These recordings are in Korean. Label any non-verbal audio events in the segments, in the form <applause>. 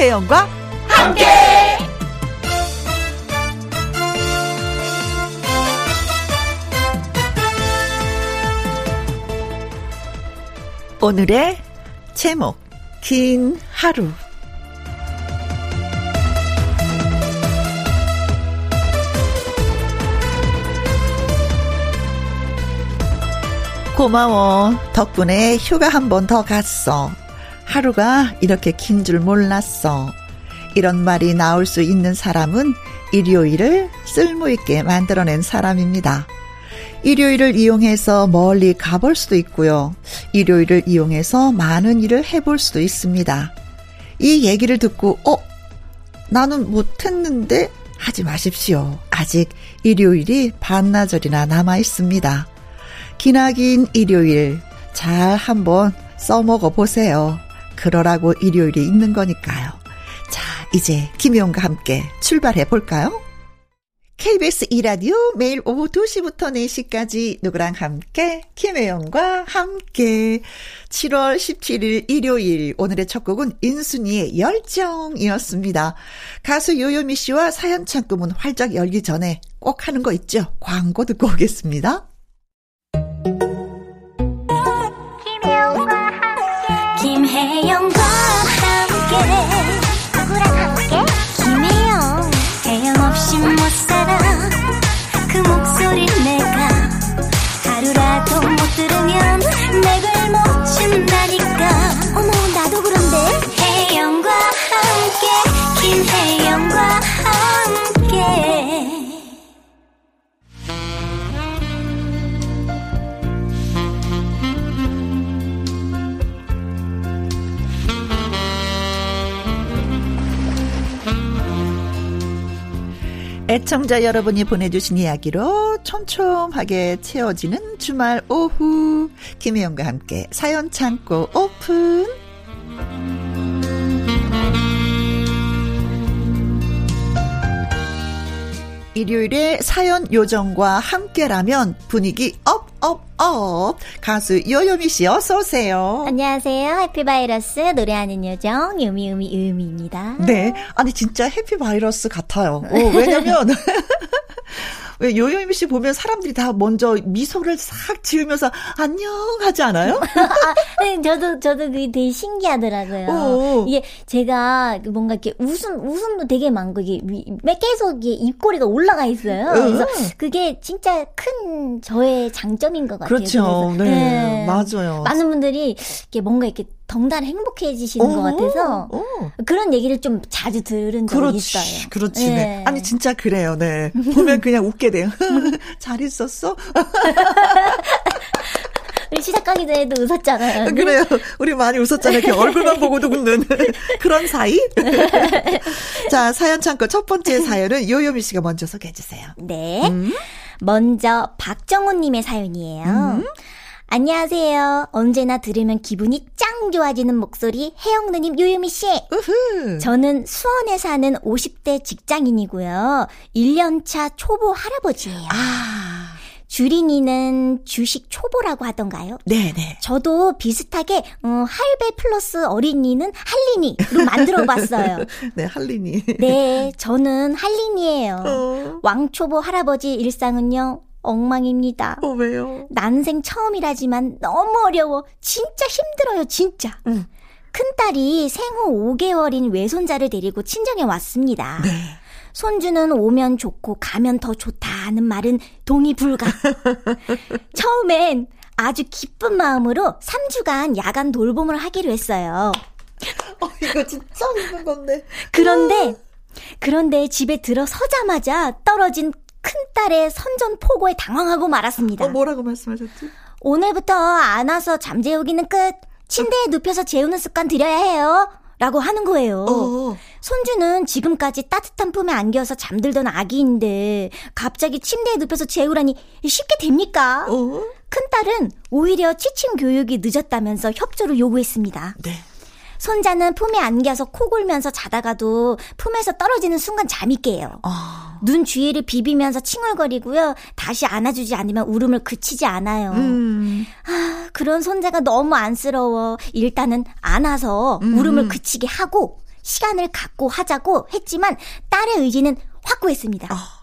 김혜영과 함께. 오늘의 제목 긴 하루 고마워. 덕분에 휴가 한 번 더 갔어. 하루가 이렇게 긴 줄 몰랐어. 이런 말이 나올 수 있는 사람은 일요일을 쓸모있게 만들어낸 사람입니다. 일요일을 이용해서 멀리 가볼 수도 있고요. 일요일을 이용해서 많은 일을 해볼 수도 있습니다. 이 얘기를 듣고, 어? 나는 못했는데? 하지 마십시오. 아직 일요일이 반나절이나 남아 있습니다. 기나긴 일요일 잘 한번 써먹어 보세요. 그러라고 일요일이 있는 거니까요. 자, 이제 김희영과 함께 출발해 볼까요? KBS 이라디오 매일 오후 2시부터 4시까지 누구랑 함께 김혜영과 함께 7월 17일 일요일 오늘의 첫 곡은 인순이의 열정이었습니다. 가수 요요미 씨와 사연 창구문 활짝 열기 전에 꼭 하는 거 있죠? 광고 듣고 오겠습니다. 애청자 여러분이 보내주신 이야기로 촘촘하게 채워지는 주말 오후. 김혜영과 함께 사연 창고 오픈 일요일에 사연 요정과 함께라면 분위기 up, up, up. 가수 요요미 씨 어서 오세요. 안녕하세요. happy 바이러스 노래하는 요정 요미요미 요미입니다. 네. 아니 진짜 happy 바이러스 같아요. 어, 왜냐면 <laughs> <laughs> 왜 요요미 씨 보면 사람들이 다 먼저 미소를 싹 지으면서 안녕 하지 않아요? <laughs> 아, 네, 저도 저도 그게 되게 신기하더라고요. 오. 이게 제가 뭔가 이렇게 웃음 웃음도 되게 많고 이게 계속 이게 입꼬리가 올라가 있어요. 그래서 그게 진짜 큰 저의 장점인 것 같아요. 그렇죠. 네. 네. 맞아요. 많은 분들이 이렇게 뭔가 이렇게 덩달아 행복해지시는 오, 것 같아서 오. 그런 얘기를 좀 자주 들은 적이 그렇지, 있어요. 그렇지. 네. 네. 아니 진짜 그래요. 네. 보면 그냥 웃게 돼요. <laughs> 잘 있었어? <laughs> 우리 시작하기 전에도 웃었잖아요. 그래요. 우리 많이 웃었잖아요. 이렇게 얼굴만 보고도 웃는 <laughs> 그런 사이. 자, 사연 창고 첫 번째 사연은 요요미 씨가 먼저 소개해 주세요. 네. 음? 먼저 박정훈님의 사연이에요. 음? 안녕하세요. 언제나 들으면 기분이 짱 좋아지는 목소리 혜영 누님 요요미 씨. 우후. 저는 수원에 사는 50대 직장인이고요. 1년차 초보 할아버지예요. 아. 주린이는 주식 초보라고 하던가요? 네네. 저도 비슷하게 어, 할배 플러스 어린이는 할리니로 만들어 봤어요. <laughs> 네, 할리니. 네, 저는 할리니예요. 어. 왕초보 할아버지 일상은요. 엉망입니다. 어, 왜요? 난생 처음이라지만 너무 어려워. 진짜 힘들어요, 진짜. 응. 큰딸이 생후 5개월인 외손자를 데리고 친정에 왔습니다. 네. 손주는 오면 좋고 가면 더 좋다는 말은 동의 불가. <laughs> 처음엔 아주 기쁜 마음으로 3주간 야간 돌봄을 하기로 했어요. 어, 이거 진짜 힘든 건데. 그런데, 그런데 집에 들어서자마자 떨어진 큰딸의 선전포고에 당황하고 말았습니다. 어, 뭐라고 말씀하셨지? 오늘부터 안아서 잠재우기는 끝. 침대에 눕혀서 재우는 습관 들여야 해요. 라고 하는 거예요. 어. 손주는 지금까지 따뜻한 품에 안겨서 잠들던 아기인데 갑자기 침대에 눕혀서 재우라니 쉽게 됩니까? 어. 큰딸은 오히려 취침 교육이 늦었다면서 협조를 요구했습니다. 네. 손자는 품에 안겨서 코 골면서 자다가도 품에서 떨어지는 순간 잠이 깨요. 어. 눈 주위를 비비면서 칭얼거리고요. 다시 안아주지 않으면 울음을 그치지 않아요. 음. 아, 그런 손자가 너무 안쓰러워. 일단은 안아서 음. 울음을 그치게 하고 시간을 갖고 하자고 했지만 딸의 의지는 확고했습니다. 아.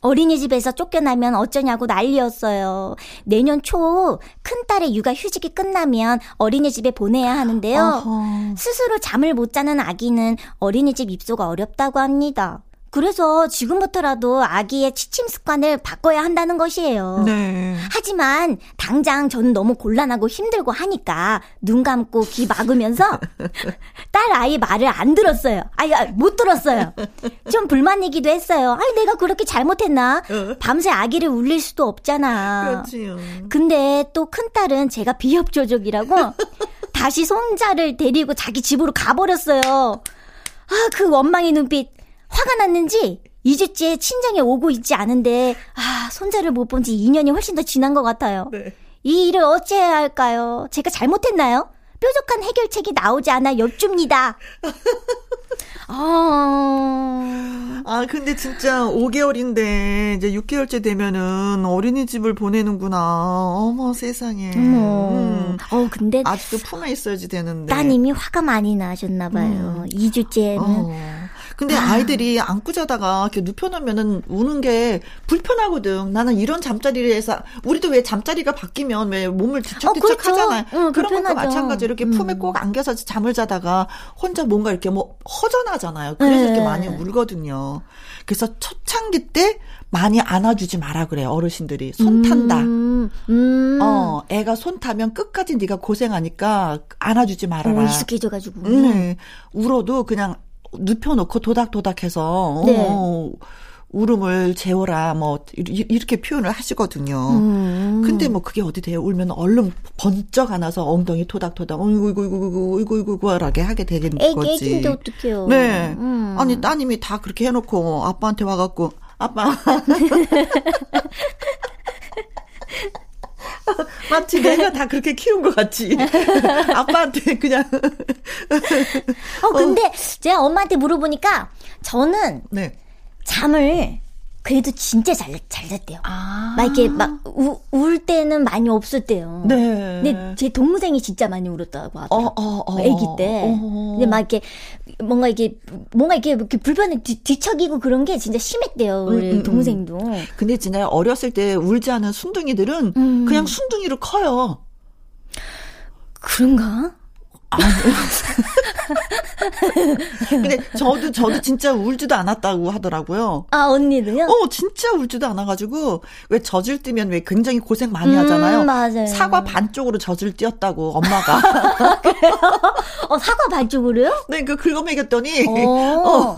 어린이집에서 쫓겨나면 어쩌냐고 난리였어요. 내년 초 큰딸의 육아 휴직이 끝나면 어린이집에 보내야 하는데요. 어허. 스스로 잠을 못 자는 아기는 어린이집 입소가 어렵다고 합니다. 그래서 지금부터라도 아기의 취침 습관을 바꿔야 한다는 것이에요. 네. 하지만 당장 저는 너무 곤란하고 힘들고 하니까 눈 감고 귀 막으면서 <laughs> 딸 아이 말을 안 들었어요. 아니, 아, 못 들었어요. 좀 불만이기도 했어요. 아니, 내가 그렇게 잘못했나? 밤새 아기를 울릴 수도 없잖아. 그렇지요. 근데 또 큰딸은 제가 비협조적이라고 다시 손자를 데리고 자기 집으로 가버렸어요. 아, 그 원망의 눈빛. 화가 났는지 2주째 친정에 오고 있지 않은데 아 손자를 못 본 지 2년이 훨씬 더 지난 것 같아요. 네. 이 일을 어찌해야 할까요? 제가 잘못했나요? 뾰족한 해결책이 나오지 않아 여쭙니다. 아... <laughs> 아, 근데 진짜 5개월인데 이제 6개월째 되면은 어린이집을 보내는구나. 어머 세상에. 음. 어, 근데 아직도 품에 있어야지 되는데. 따님이 화가 많이 나셨나 봐요. 음. 2주째는. 어. 근데 아. 이들이 안고 자다가 이렇게 눕혀놓으면은 우는 게 불편하거든. 나는 이런 잠자리에서 우리도 왜 잠자리가 바뀌면 왜 몸을 뒤척뒤척 어, 그렇죠. 하잖아요. 응, 그런 것과 마찬가지 이렇게 음. 품에 꼭 안겨서 잠을 자다가 혼자 뭔가 이렇게 뭐 허전하잖아요. 그래서 네. 이렇게 많이 울거든요. 그래서 초창기 때 많이 안아주지 마라 그래 어르신들이 손 탄다. 음, 음. 어, 애가 손 타면 끝까지 네가 고생하니까 안아주지 말아라. 어, 익숙해져가지고. 네, 울어도 그냥 눕혀놓고 도닥도닥해서 네. 어, 울음을 재워라 뭐 이렇게 표현을 하시거든요. 음. 근데 뭐 그게 어디 돼요? 울면 얼른 번쩍 안아서 엉덩이 토닥토닥 어이구 이구 이구 이구 이구 이구하게 하게 되는 애, 거지. 애긴데 어떡해요. 네. 음. 아니 따님이 다 그렇게 해놓고 아빠한테 와갖고 아빠 <laughs> 마치 내가 다 그렇게 키운 것 같지. <laughs> 아빠한테 그냥. 어, 근데 어. 제가 엄마한테 물어보니까 저는 네. 잠을 그래도 진짜 잘, 잘 잤대요. 아. 막 이렇게 막, 우, 울 때는 많이 없을 때요. 네. 근데 제 동생이 진짜 많이 울었다고 하더라고요. 어, 어, 어. 아기 때. 어. 근데 막 이렇게, 뭔가 이렇게, 뭔가 이렇게, 이렇게 불편해, 뒤, 뒤척이고 그런 게 진짜 심했대요. 우리 음, 음, 음. 동생도. 음. 근데 진짜 어렸을 때 울지 않은 순둥이들은 음. 그냥 순둥이로 커요. 그런가? 근데 저도 저도 진짜 울지도 않았다고 하더라고요. 아 언니도요? 어 진짜 울지도 않아가지고 왜 젖을 뛰면 왜 굉장히 고생 많이 하잖아요. 음, 맞아요. 사과 반쪽으로 젖을 뛰었다고 엄마가. <laughs> 어 사과 반쪽으로요? 네, 그 긁어 먹였더니 <laughs> 어,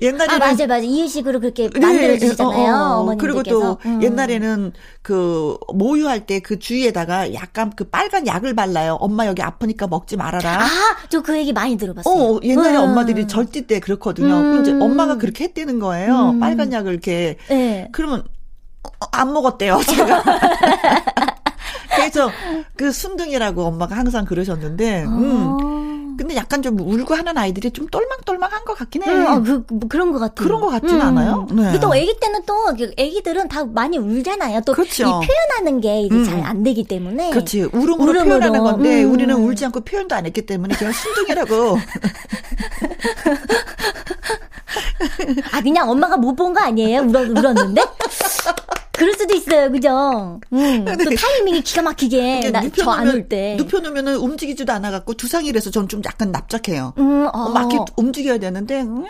옛날에는 아 맞아요, 맞아요. 이유식으로 그렇게 만들어 주시잖아요. 네, 어, 어, 어. 그리고 또 음. 옛날에는 그 모유할 때 그 주위에다가 약간 그 빨간 약을 발라요. 엄마 여기 아프니까 먹지 말아 라. 아, 저 그 얘기 많이 들어봤어요. 어, 옛날에 음. 엄마들이 절띠 때 그렇거든요. 음. 이제 엄마가 그렇게 했다는 거예요. 음. 빨간 약을 이렇게. 네. 그러면 어, 안 먹었대요, 제가. <laughs> 그래서 그 순둥이라고 엄마가 항상 그러셨는데, 음. 근데 약간 좀 울고 하는 아이들이 좀 똘망똘망한 것 같긴 해. 음, 아, 그, 뭐 그런 것 같아요. 그런 것 같진 음. 않아요? 네. 또 아기 때는 또, 아기들은 다 많이 울잖아요. 또, 그렇죠. 이 표현하는 게 이제 음. 잘안 되기 때문에. 그렇지. 울음으로, 울음으로. 표현하는 건데, 음. 우리는 울지 않고 표현도 안 했기 때문에 그냥 순둥이라고. <laughs> 아, 그냥 엄마가 못 본 거 아니에요? 울었, 울었는데? <laughs> 그럴 수도 있어요, 그죠? 음, 또 타이밍이 기가 막히게 저안 올 때. 눕혀놓으면 움직이지도 않아갖고 두상이라서 전 좀 약간 납작해요. 음, 어. 막 이렇게 움직여야 되는데 음,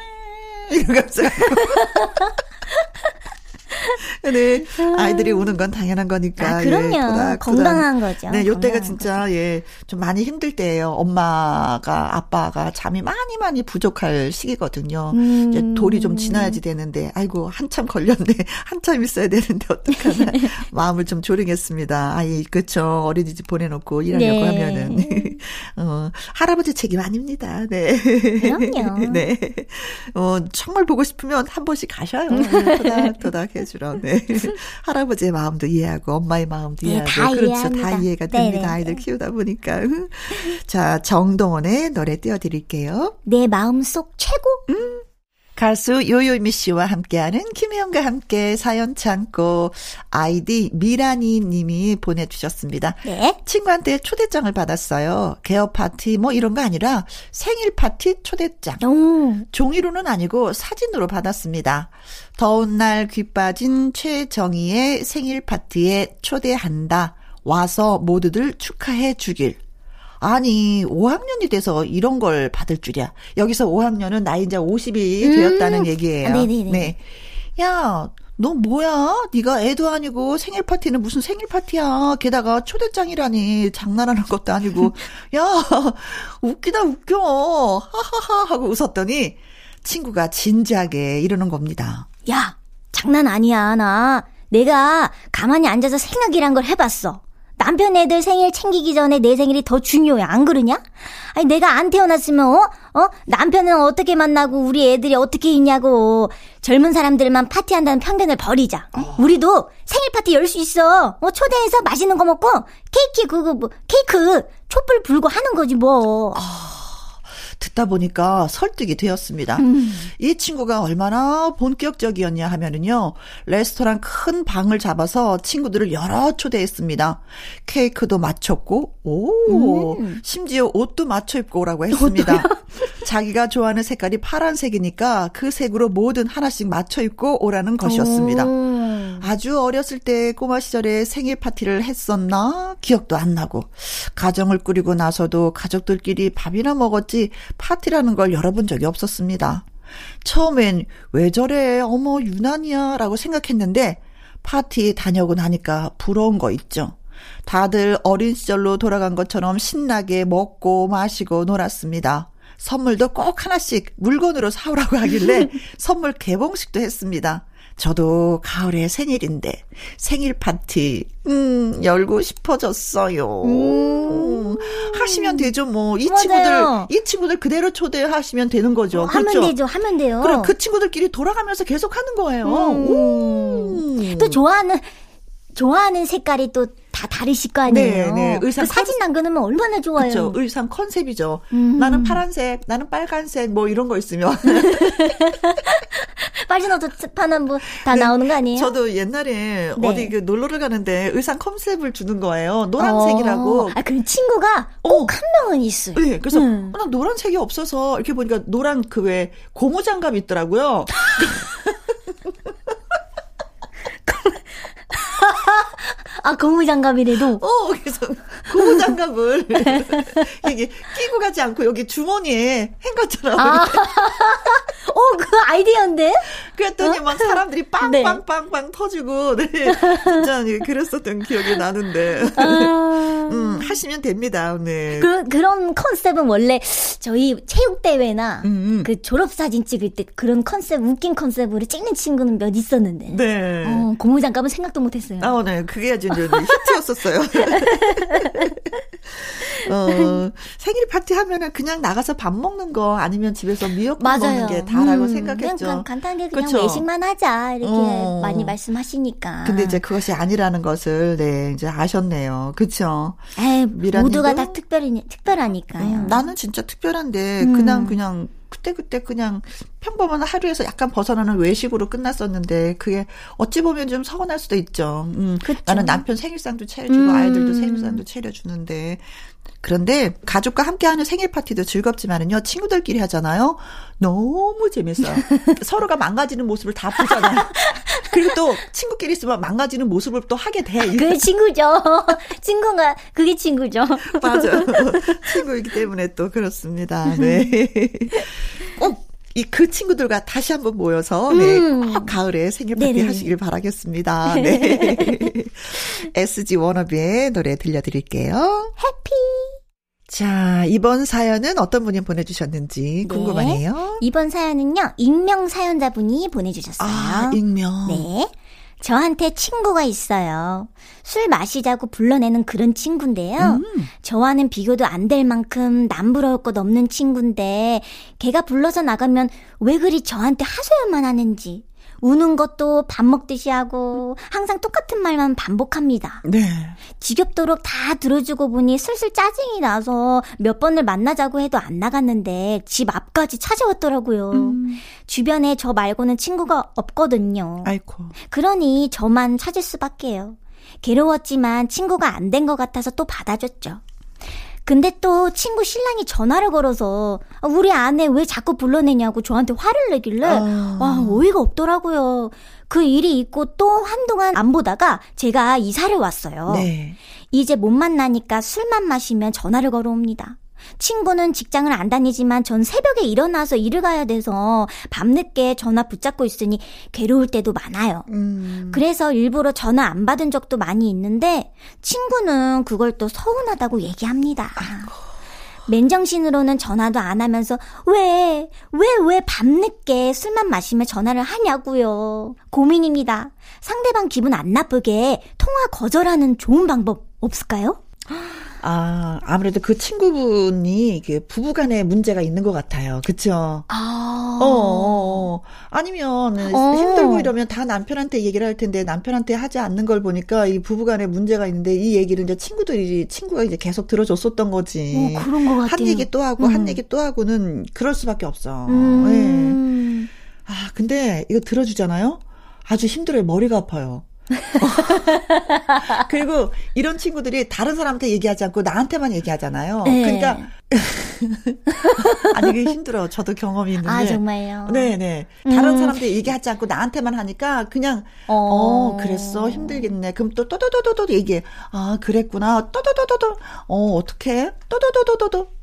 이러면서. <laughs> <laughs> 네. 아이들이 우는 건 당연한 거니까. 아, 그럼요. 예, 도닥, 건강한 도닥. 거죠. 네, 요 때가 진짜, 거죠. 예, 좀 많이 힘들 때예요. 엄마가, 아빠가 잠이 많이 많이 부족할 시기거든요. 음. 이제 돌이 좀 지나야지 되는데, 아이고, 한참 걸렸네. <laughs> 한참 있어야 되는데, 어떡하나. <laughs> 마음을 좀 조ring했습니다. 아이, 그쵸. 어린이집 보내놓고 일하려고 네. 하면은. 어, 할아버지 책임 아닙니다. 네. 그럼요. 네. 어, 정말 보고 싶으면 한 번씩 가셔요. 도닥도닥 해 주러. 네. <laughs> 할아버지의 마음도 이해하고 엄마의 마음도 네, 이해하고 다 그렇죠. 이해합니다. 다 이해가 됩니다. 네네. 아이들 키우다 보니까. <laughs> 자, 정동원의 노래 띄워드릴게요. 내 마음 속 최고. 음. 가수 요요미 씨와 함께하는 김혜영과 함께 사연 참고 아이디 미라니 님이 보내주셨습니다. 네. 친구한테 초대장을 받았어요. 개업 파티 뭐 이런 거 아니라 생일 파티 초대장. 오. 종이로는 아니고 사진으로 받았습니다. 더운 날 귀 빠진 최정희의 생일 파티에 초대한다. 와서 모두들 축하해 주길. 아니, 5학년이 돼서 이런 걸 받을 줄이야. 여기서 5학년은 나이 이제 50이 음. 되었다는 얘기예요. 아, 네네네. 네. 야, 너 뭐야? 네가 애도 아니고 생일 파티는 무슨 생일 파티야? 게다가 초대장이라니 장난하는 것도 아니고 <laughs> 야 웃기다 웃겨 하하하 하고 웃었더니 친구가 진지하게 이러는 겁니다. 야 장난 아니야 나 내가 가만히 앉아서 생각이란 걸 해봤어. 남편 애들 생일 챙기기 전에 내 생일이 더 중요해. 안 그러냐? 아니, 내가 안 태어났으면, 어? 어? 남편은 어떻게 만나고 우리 애들이 어떻게 있냐고. 젊은 사람들만 파티한다는 편견을 버리자. 어. 우리도 생일 파티 열 수 있어. 어, 초대해서 맛있는 거 먹고, 케이크, 그거, 뭐, 케이크, 촛불 불고 하는 거지, 뭐. 어. 듣다 보니까 설득이 되었습니다. 음. 이 친구가 얼마나 본격적이었냐 하면은요, 레스토랑 큰 방을 잡아서 친구들을 여러 초대했습니다. 케이크도 맞췄고, 오, 음. 심지어 옷도 맞춰 입고 오라고 했습니다. 자기가 좋아하는 색깔이 파란색이니까 그 색으로 뭐든 하나씩 맞춰 입고 오라는 것이었습니다. 오. 아주 어렸을 때 꼬마 시절에 생일 파티를 했었나 기억도 안 나고 가정을 꾸리고 나서도 가족들끼리 밥이나 먹었지 파티라는 걸 열어본 적이 없었습니다. 처음엔 왜 저래 어머 유난이야 라고 생각했는데 파티 다녀오고 나니까 부러운 거 있죠. 다들 어린 시절로 돌아간 것처럼 신나게 먹고 마시고 놀았습니다. 선물도 꼭 하나씩 물건으로 사오라고 하길래 <laughs> 선물 개봉식도 했습니다. 저도 가을에 생일인데 생일 파티 음 열고 싶어졌어요. 음. 하시면 되죠 뭐이 친구들 이 친구들 그대로 초대하시면 되는 거죠. 어, 그렇죠? 하면 되죠. 하면 돼요. 그럼 그 친구들끼리 돌아가면서 계속 하는 거예요. 음. 또 좋아하는 좋아하는 색깔이 또 다 다르실 거 아니에요. 네, 네. 의상 그 사진 남겨놓으면 얼마나 좋아요. 그렇죠. 의상 컨셉이죠. 음. 나는 파란색, 나는 빨간색 뭐 이런 거 있으면 <laughs> 빠진옷도 뭐다 네, 나오는 거 아니에요? 저도 옛날에 네. 어디 그 놀러를 가는데 의상 컨셉을 주는 거예요. 노란색이라고. 어. 아, 그럼 친구가 꼭한 어. 명은 있어요. 네, 그래서 음. 나 노란색이 없어서 이렇게 보니까 노란 그 왜 고무 장갑 있더라고요. <laughs> <laughs> 아, 고무장갑이래도? 어, 그래서 고무장갑을 <laughs> 이게 끼고 가지 않고 여기 주머니에 헹갔잖아. 아. <laughs> 어, 그 아이디어인데? 그랬더니 어? 막 사람들이 <laughs> 빵빵빵빵 네. 터지고, 네. 진짜 그랬었던 기억이 나는데. 아... <laughs> 음, 하시면 됩니다, 네. 그, 그런 컨셉은 원래 저희 체육대회나 음, 음. 그 졸업사진 찍을 때 그런 컨셉, 웃긴 컨셉으로 찍는 친구는 몇 있었는데. 네. 어, 고무장갑은 생각도 못 했어요. 아, 네. 그게 아주 히트였었어요. <laughs> 어, 생일 파티 하면은 그냥 나가서 밥 먹는 거 아니면 집에서 미역국 맞아요. 먹는 게 다라고 음, 생각했죠. 그냥 간단하게 그냥 그쵸? 외식만 하자 이렇게 어. 많이 말씀하시니까. 근데 이제 그것이 아니라는 것을 네 이제 아셨네요. 그렇죠. 모두가 다 특별히 특별하니까요. 음, 나는 진짜 특별한데 음. 그냥 그냥 그때 그때 그냥 평범한 하루에서 약간 벗어나는 외식으로 끝났었는데 그게 어찌 보면 좀 서운할 수도 있죠. 음, 나는 남편 생일상도 차려주고 음. 아이들도 생일상도 차려주는데 그런데 가족과 함께하는 생일 파티도 즐겁지만은요 친구들끼리 하잖아요. 너무 재밌어요. <laughs> 서로가 망가지는 모습을 다 보잖아요. 그리고 또 친구끼리 있으면 망가지는 모습을 또 하게 돼. 그게 친구죠. <laughs> 친구가 그게 친구죠. 맞아. <laughs> 친구이기 때문에 또 그렇습니다. 네. 꼭 이그 친구들과 다시 한번 모여서 네, 음. 꼭 가을에 생일 파티 네네. 하시길 바라겠습니다. 네. SG 워너비의 노래 들려드릴게요. 해피. 자, 이번 사연은 어떤 분이 보내주셨는지 네. 궁금하네요. 이번 사연은요, 익명 사연자분이 보내주셨어요. 아, 익명. 네. 저한테 친구가 있어요. 술 마시자고 불러내는 그런 친구인데요. 음. 저와는 비교도 안 될 만큼 남부러울 것 없는 친구인데 걔가 불러서 나가면 왜 그리 저한테 하소연만 하는지 우는 것도 밥 먹듯이 하고 항상 똑같은 말만 반복합니다. 네. 지겹도록 다 들어주고 보니 슬슬 짜증이 나서 몇 번을 만나자고 해도 안 나갔는데 집 앞까지 찾아왔더라고요. 음. 주변에 저 말고는 친구가 없거든요. 아이고. 그러니 저만 찾을 수밖에요. 괴로웠지만 친구가 안 된 것 같아서 또 받아줬죠. 근데 또 친구 신랑이 전화를 걸어서 우리 아내 왜 자꾸 불러내냐고 저한테 화를 내길래 아... 와 어이가 없더라고요. 그 일이 있고 또 한동안 안 보다가 제가 이사를 왔어요. 네. 이제 못 만나니까 술만 마시면 전화를 걸어옵니다. 친구는 직장을 안 다니지만 전 새벽에 일어나서 일을 가야 돼서 밤늦게 전화 붙잡고 있으니 괴로울 때도 많아요. 음. 그래서 일부러 전화 안 받은 적도 많이 있는데 친구는 그걸 또 서운하다고 얘기합니다. 아이고. 맨정신으로는 전화도 안 하면서 왜, 왜, 왜 밤늦게 술만 마시며 전화를 하냐고요. 고민입니다. 상대방 기분 안 나쁘게 통화 거절하는 좋은 방법 없을까요? <laughs> 아, 아무래도 그 친구분이 그 부부간에 문제가 있는 것 같아요. 그쵸? 아. 어, 어, 어. 아니면 어. 힘들고 이러면 다 남편한테 얘기를 할 텐데 남편한테 하지 않는 걸 보니까 이 부부간에 문제가 있는데 이 얘기를 이제 친구들이, 친구가 이제 계속 들어줬었던 거지. 어, 그런 것 같아요. 한 얘기 또 하고, 음. 한 얘기 또 하고는 그럴 수밖에 없어. 음. 네. 아, 근데 이거 들어주잖아요? 아주 힘들어요. 머리가 아파요. <laughs> 그리고 이런 친구들이 다른 사람한테 얘기하지 않고 나한테만 얘기하잖아요. 네. 그러니까 <laughs> 아니 이게 힘들어. 저도 경험이 있는데. 아 정말요. 네네. 다른 음. 사람한테 얘기하지 않고 나한테만 하니까 그냥 어, 어 그랬어 힘들겠네. 그럼 또 또또또또또 얘기해. 아 그랬구나. 또또또또또 어 어떻게? 또또또또또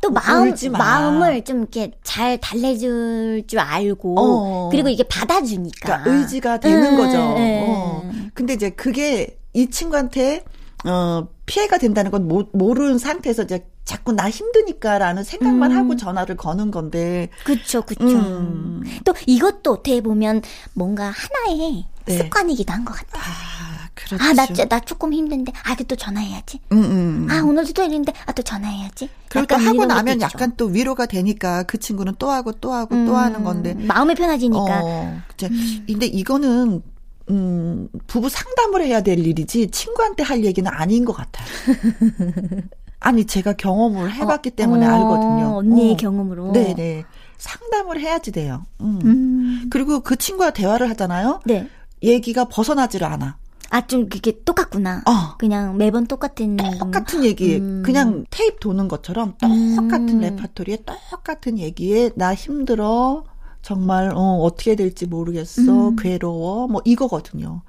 또또 마음 마음을 좀 이렇게 잘 달래줄 줄 알고 어. 그리고 이게 받아주니까 그러니까 의지가 되는 음, 거죠. 음. 어. 근데 이제 그게 이 친구한테 어 피해가 된다는 건 모, 모르는 상태에서 이제 자꾸 나 힘드니까라는 생각만 음. 하고 전화를 거는 건데. 그쵸, 그쵸. 음. 또 이것도 어떻게 보면 뭔가 하나의 네. 습관이기도 한 것 같아요. 아, 그렇죠. 아, 나, 나 조금 힘든데, 아, 또 전화해야지. 음, 음, 음. 아, 오늘도 또 일인데, 아, 또 전화해야지. 그러니까 하고 나면 약간 또 위로가 되니까 그 친구는 또 하고 또 하고 또 음, 하는 건데. 마음이 편해지니까. 어, 그쵸. 근데 이거는 음, 부부 상담을 해야 될 일이지 친구한테 할 얘기는 아닌 것 같아요. <laughs> 아니 제가 경험을 해봤기 어, 때문에 어, 알거든요. 언니의 어. 경험으로. 네네. 상담을 해야지 돼요. 음. 음. 그리고 그 친구와 대화를 하잖아요. 네. 얘기가 벗어나지를 않아. 아, 좀 그게 똑같구나. 어. 그냥 매번 똑같은. 똑같은 얘기. 음. 그냥 테이프 도는 것처럼 똑같은 음. 레파토리에 똑같은 얘기에 나 힘들어. 정말 어 어떻게 될지 모르겠어. 음. 괴로워. 뭐 이거거든요.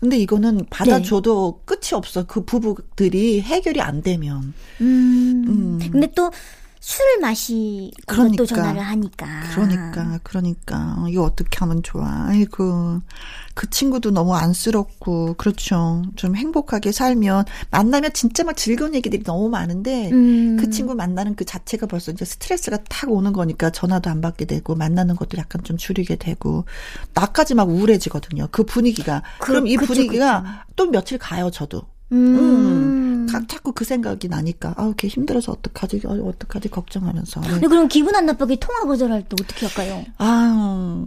근데 이거는 받아줘도 네. 끝이 없어. 그 부부들이 해결이 안 되면. 음. 음. 근데 또 술을 마시고 그러니까, 또 전화를 하니까. 그러니까, 그러니까. 이거 어떻게 하면 좋아. 아이고. 그 친구도 너무 안쓰럽고, 그렇죠. 좀 행복하게 살면, 만나면 진짜 막 즐거운 얘기들이 너무 많은데, 음. 그 친구 만나는 그 자체가 벌써 이제 스트레스가 탁 오는 거니까 전화도 안 받게 되고, 만나는 것도 약간 좀 줄이게 되고, 나까지 막 우울해지거든요. 그 분위기가. 그, 럼이 분위기가 그쵸. 또 며칠 가요, 저도. 음. 음. 자꾸 그 생각이 나니까 아우 걔 힘들어서 어떡하지 어, 어떡하지 걱정하면서. 네. 근데 그럼 기분 안 나쁘게 통화 거절할 때 어떻게 할까요? 아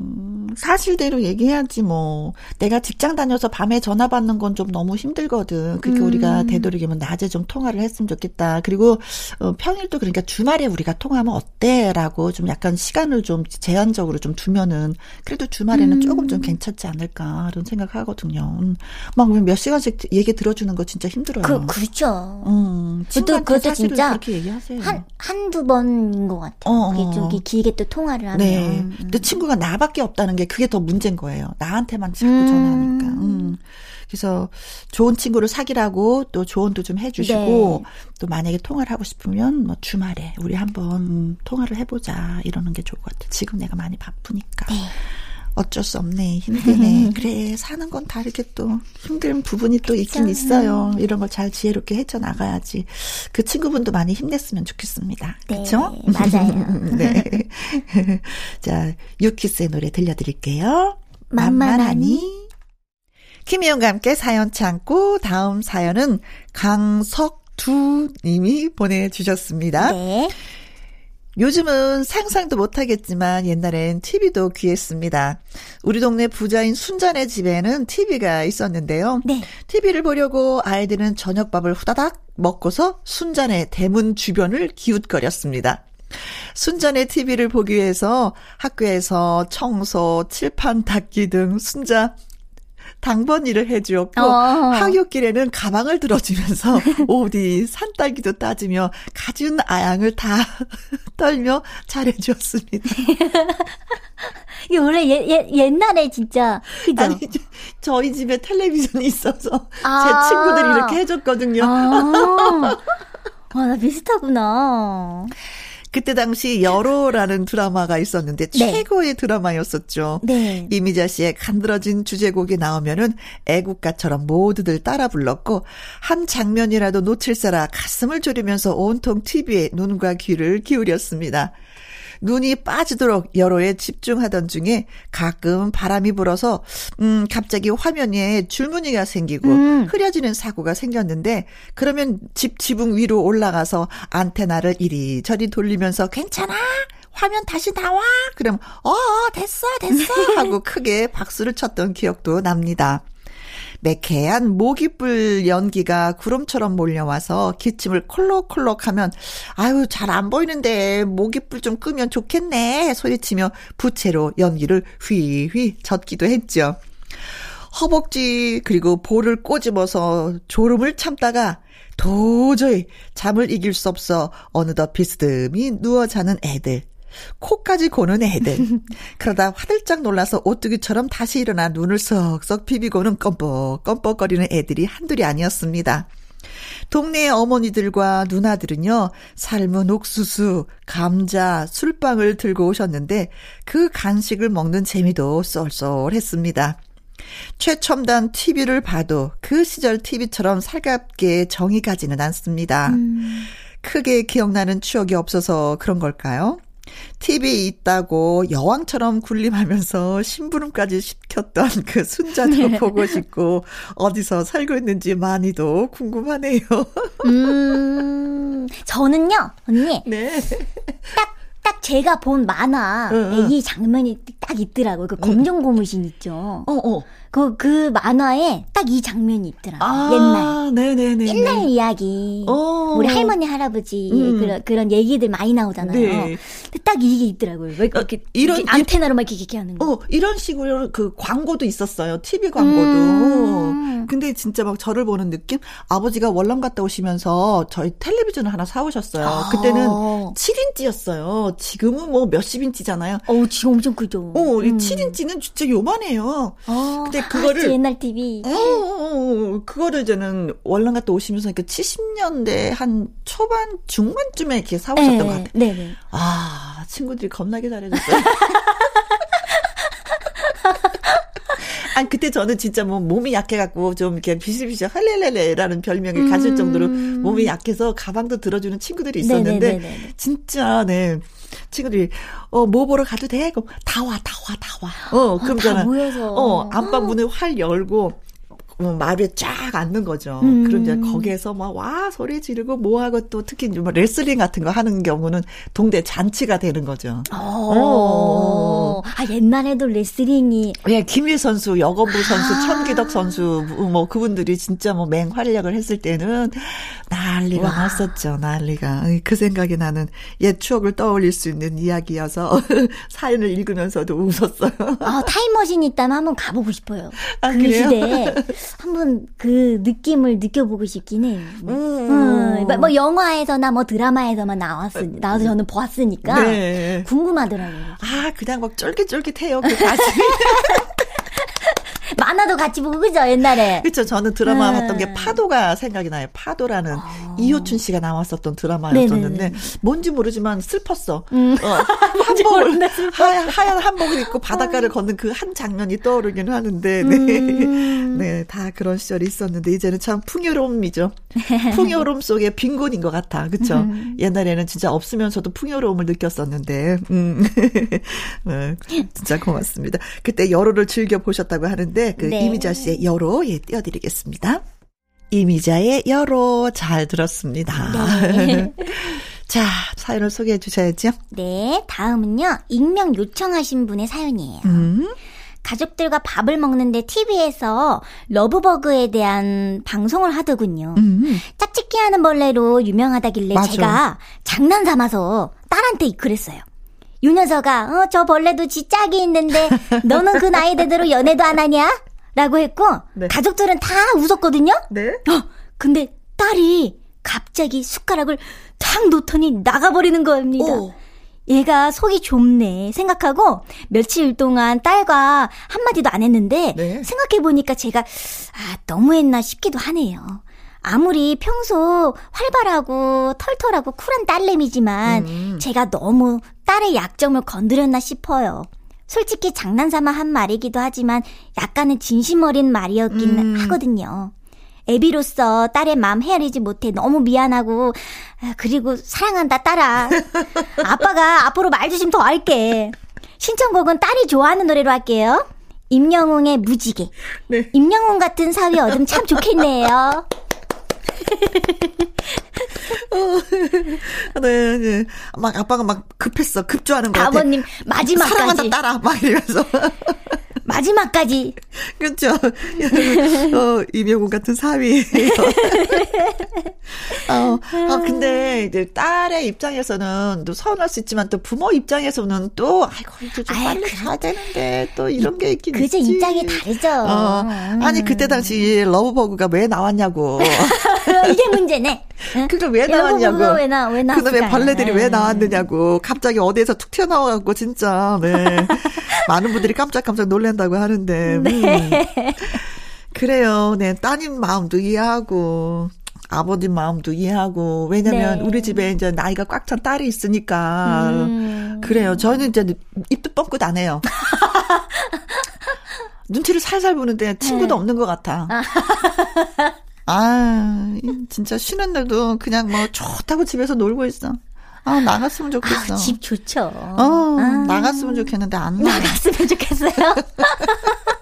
사실대로 얘기해야지 뭐 내가 직장 다녀서 밤에 전화 받는 건 좀 너무 힘들거든. 그게 음. 우리가 되도록이면 낮에 좀 통화를 했으면 좋겠다. 그리고 어, 평일도 그러니까 주말에 우리가 통화하면 어때?라고 좀 약간 시간을 좀 제한적으로 좀 두면은 그래도 주말에는 음. 조금 좀 괜찮지 않을까 이런 생각하거든요. 음. 막몇 시간씩 얘기 들어주는 거 진짜 힘들어요. 그, 그렇죠. 음, 그것도, 그것도 진짜. 한, 한두 번인 것 같아요. 어, 어. 저기 길게 또 통화를 하면. 네. 근데 친구가 나밖에 없다는 게 그게 더 문제인 거예요. 나한테만 자꾸 음. 전화하니까. 음. 그래서 좋은 친구를 사귀라고 또 조언도 좀 해주시고 네. 또 만약에 통화를 하고 싶으면 뭐 주말에 우리 한번 통화를 해보자 이러는 게 좋을 것 같아요. 지금 내가 많이 바쁘니까. 네. 어쩔 수 없네. 힘드네. <laughs> 그래, 사는 건 다르게 또 힘든 부분이 또 있긴 있어요. 이런 걸 잘 지혜롭게 헤쳐나가야지. 그 친구분도 많이 힘냈으면 좋겠습니다. 네, 그쵸? 맞아요. <laughs> 네. <laughs> 자, 유키스의 노래 들려드릴게요. 만만하니? 김희영과 함께 사연 참고 다음 사연은 강석두 님이 보내주셨습니다. 네. 요즘은 상상도 못하겠지만 옛날엔 TV도 귀했습니다. 우리 동네 부자인 순자네 집에는 TV가 있었는데요. 네. TV를 보려고 아이들은 저녁밥을 후다닥 먹고서 순자네 대문 주변을 기웃거렸습니다. 순전의 TV를 보기 위해서 학교에서 청소, 칠판 닦기 등 순자 당번일을 해주었고 어. 하굣길에는 가방을 들어주면서 <laughs> 오디 산딸기도 따지며 가진 아양을 다 <laughs> 떨며 잘해주었습니다. 이게 원래 예, 예, 옛날에 진짜 그죠? 아니 저희 집에 텔레비전이 있어서 아. 제 친구들이 이렇게 해줬거든요. 아. <laughs> 아, 나 비슷하구나. 그때 당시 여로라는 드라마가 있었는데 네. 최고의 드라마였었죠. 네. 이미자 씨의 간드러진 주제곡이 나오면은 애국가처럼 모두들 따라 불렀고 한 장면이라도 놓칠세라 가슴을 졸이면서 온통 TV에 눈과 귀를 기울였습니다. 눈이 빠지도록 여로에 집중하던 중에 가끔 바람이 불어서 음 갑자기 화면에 줄무늬가 생기고 음. 흐려지는 사고가 생겼는데 그러면 집 지붕 위로 올라가서 안테나를 이리저리 돌리면서 괜찮아 화면 다시 나와 그럼 어 됐어 됐어 <laughs> 하고 크게 박수를 쳤던 기억도 납니다. 매캐한 모기불 연기가 구름처럼 몰려와서 기침을 콜록콜록 하면 아유 잘 안 보이는데 모기불 좀 끄면 좋겠네 소리치며 부채로 연기를 휘휘 젓기도 했죠. 허벅지 그리고 볼을 꼬집어서 졸음을 참다가 도저히 잠을 이길 수 없어 어느덧 비스듬히 누워 자는 애들. 코까지 고는 애들. 그러다 화들짝 놀라서 오뚜기처럼 다시 일어나 눈을 썩썩 비비고는 껌뻑 껌뻑거리는 애들이 한둘이 아니었습니다. 동네 어머니들과 누나들은요, 삶은 옥수수, 감자, 술빵을 들고 오셨는데 그 간식을 먹는 재미도 쏠쏠했습니다. 최첨단 TV를 봐도 그 시절 TV처럼 살갑게 정이 가지는 않습니다. 음. 크게 기억나는 추억이 없어서 그런 걸까요? TV에 있다고 여왕처럼 군림하면서 심부름까지 시켰던 그 순자도 네. 보고 싶고 어디서 살고 있는지 많이도 궁금하네요. 음, 저는요, 언니. 네. 딱, 딱 제가 본 응, 응. 이 장면이 딱 있더라고요. 그 검정 고무신 있죠. 어, 어. 그, 그 만화에 딱 이 장면이 있더라고요. 아, 옛날. 네네네. 옛날 이야기. 어. 우리 할머니, 할아버지, 음. 그런, 그런 얘기들 많이 나오잖아요. 네. 딱 이게 있더라고요. 왜 이렇게, 어, 이런, 이렇게 안테나로 막 이렇게 하는 거. 어, 이런 식으로 그 광고도 있었어요. TV 광고도. 음. 근데 진짜 막 저를 보는 느낌? 아버지가 월남 갔다 오시면서 저희 텔레비전을 하나 사오셨어요. 아. 그때는 7인치였어요. 지금은 뭐 몇십 인치잖아요. 어, 지금 엄청 크죠. 어, 음. 7인치는 진짜 요만해요. 아. 근데 그거를 아, 옛날 TV. 어, 어, 어, 그거를 저는 월남 갔다 오시면서 그 70년대 한 초반 중반쯤에 이렇게 사오셨던 네, 것 같아요. 네, 네. 아 친구들이 겁나게 잘해줬어요. <laughs> <laughs> 아니 그때 저는 진짜 뭐 몸이 약해갖고 좀 이렇게 비실비실 할렐렐레라는 별명을 음. 가질 정도로 몸이 약해서 가방도 들어주는 친구들이 있었는데 네네네네. 진짜 네 친구들이 어뭐 보러 가도 돼? 그럼 다 와, 다 와, 다 와. 어, 그럼 아, 저는 어 안방 문을 활 열고 뭐 마루에 쫙 앉는 거죠. 음. 그럼 이제 거기에서 막 와 소리 지르고 뭐 하고 또 특히 뭐 레슬링 같은 거 하는 경우는 동대 잔치가 되는 거죠. 어. 어. 아 옛날에도 레슬링이 예, 김일 선수, 여건부 선수, 아. 천기덕 선수 뭐 그분들이 진짜 뭐 맹활약을 했을 때는 난리가 와. 났었죠. 난리가. 그 생각이 나는 옛 추억을 떠올릴 수 있는 이야기여서 <laughs> 사연을 읽으면서도 웃었어요. 아 타임머신 있다면 한번 가보고 싶어요. 아, 그 그래요? 시대에 <laughs> 한번 그 느낌을 느껴보고 싶긴 해요. 음. 음. 뭐, 뭐 영화에서나 뭐 드라마에서만 나왔으 나와서 저는 보았으니까 네. 궁금하더라고요. 아 그냥 막 쫄깃쫄깃해요 그 가슴이. <laughs> 만화도 같이 보고 그죠 옛날에. 그렇죠. 저는 드라마 음. 봤던 게 파도가 생각이 나요. 파도라는 어. 이호춘 씨가 나왔었던 드라마였었는데 네네네. 뭔지 모르지만 슬펐어. 음. 어, <laughs> 한복을 하얀, 하얀 한복을 입고 바닷가를 어. 걷는 그 한 장면이 떠오르긴 하는데 네. 음. <laughs> 네, 다 그런 시절이 있었는데 이제는 참 풍요로움이죠. <laughs> 풍요로움 속에 빈곤인 것 같아. 그렇죠? 음. 옛날에는 진짜 없으면서도 풍요로움을 느꼈었는데. 음. 네, <laughs> 진짜 고맙습니다. 그때 여로를 즐겨 보셨다고 하는데 그 네. 이미자 씨의 여로 예 띄워드리겠습니다. 이미자의 여로 잘 들었습니다. 네. <laughs> 자, 사연을 소개해 주셔야죠. 네, 다음은요. 익명 요청하신 분의 사연이에요. 음. 가족들과 밥을 먹는데 TV에서 러브버그에 대한 방송을 하더군요. 음. 짝짓기 하는 벌레로 유명하다길래 맞아. 제가 장난 삼아서 딸한테 그랬어요. 유 녀석아, 어, 저 벌레도 지 짝이 있는데 <laughs> 너는 그 나이 대대로 연애도 안 하냐? 라고 했고 네. 가족들은 다 웃었거든요. 네. 어, 근데 딸이 갑자기 숟가락을 탁 놓더니 나가버리는 겁니다. 오. 얘가 속이 좁네 생각하고 며칠 동안 딸과 한마디도 안 했는데 네. 생각해보니까 제가 아 너무했나 싶기도 하네요. 아무리 평소 활발하고 털털하고 쿨한 딸내미지만 음. 제가 너무 딸의 약점을 건드렸나 싶어요. 솔직히 장난삼아 한 말이기도 하지만 약간은 진심 어린 말이었긴 음. 하거든요. 애비로서 딸의 마음 헤아리지 못해 너무 미안하고 아, 그리고 사랑한다 딸아. 아빠가 앞으로 말 조심 더 할게. 신청곡은 딸이 좋아하는 노래로 할게요. 임영웅의 무지개. 네. 임영웅 같은 사위 얻으면 참 좋겠네요. 어, 네, 네. 막 아빠가 막 급했어. 급조하는 거 같아. 아버님 마지막까지. 사랑한다 따라 막 이러면서. 마지막까지. 그렇죠. <laughs> 어, 이명훈 같은 사위. <laughs> 어, 아, 근데 이제 딸의 입장에서는 또 서운할 수 있지만 또 부모 입장에서는 또 아이고 이제 좀 빨리 그 되는데 또 이런 게 있긴 그죠 있지. 입장이 다르죠. 어, 아니 그때 당시 러브버그가 왜 나왔냐고. <laughs> 이게 문제네. 그걸 왜 나왔냐고. 왜 나, 왜 나. 그놈의 벌레들이 왜 나왔느냐고. 갑자기 어디에서 툭 튀어나와갖고, 진짜, 네. 많은 분들이 깜짝깜짝 놀란다 고 하는데. 음. 네. 음. 그래요. 네. 따님 마음도 이해하고. 아버님 마음도 이해하고 왜냐면 네. 우리 집에 이제 나이가 꽉 찬 딸이 있으니까 음. 그래요. 저는 이제 입도 뻥끗 안 해요. <laughs> 눈치를 살살 보는데 친구도 네. 없는 것 같아. 아, 진짜 쉬는 날도 그냥 뭐 좋다고 집에서 놀고 있어. 아, 나갔으면 좋겠어. 아, 집 좋죠. 어, 아. 나갔으면 좋겠는데 안 나. 나갔으면 좋겠어요. <laughs>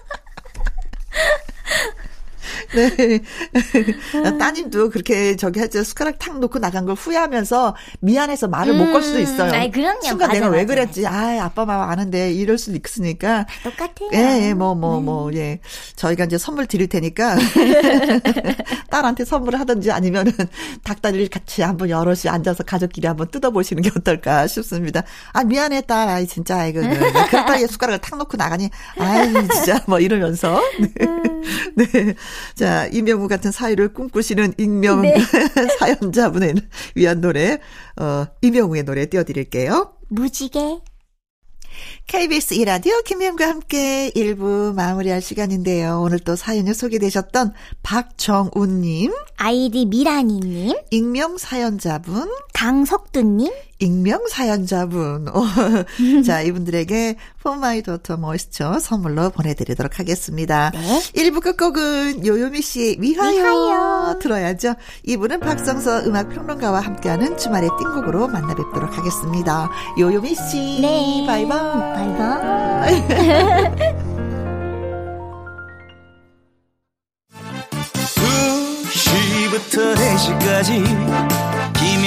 네. <laughs> 따님도 그렇게 저기 하죠. 숟가락 탁 놓고 나간 걸 후회하면서 미안해서 말을 음, 못걸 수도 있어요. 아이, 그럼요. 순간 맞아, 내가 맞아, 왜 그랬지? 아, 아빠 마음 아는데 이럴 수도 있으니까. 똑같아요. 예, 예, 뭐, 뭐, 네. 뭐, 예. 저희가 이제 선물 드릴 테니까 <laughs> 딸한테 선물을 하든지 아니면은 닭다리를 같이 한번 여럿이 앉아서 가족끼리 한번 뜯어보시는 게 어떨까 싶습니다. 아, 미안해, 딸. 아이, 진짜, 아이고. 그렇다고 숟가락을 탁 놓고 나가니, 아이, 진짜, 뭐 이러면서. 네. 네. 자, 이명우 같은 사회를 꿈꾸시는 익명 네. <laughs> 사연자분을 위한 노래, 어, 이명우의 노래 띄워드릴게요. 무지개. KBS 이라디오 김혜영과 함께 1부 마무리할 시간인데요. 오늘 또 사연을 소개되셨던 박정훈님, 아이디 미라니님, 익명 사연자분, 강석두님, 익명 사연자분. <laughs> 자, 이분들에게 For My Daughter moisture 선물로 보내드리도록 하겠습니다. 네. 1부 끝곡은 요요미 씨의 위하여, 위하여. 들어야죠. 2부는 박성서 음악평론가와 함께하는 주말의 띵곡으로 만나 뵙도록 하겠습니다. 요요미 씨. 네. 바이바이. 바이바이. <laughs> 2시부터 4시까지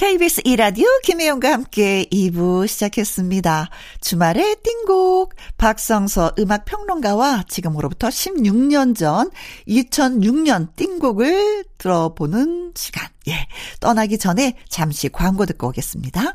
KBS 이라디오 김혜영과 함께 2부 시작했습니다. 주말의 띵곡 박성서 음악평론가와 지금으로부터 16년 전 2006년 띵곡을 들어보는 시간. 예. 떠나기 전에 잠시 광고 듣고 오겠습니다.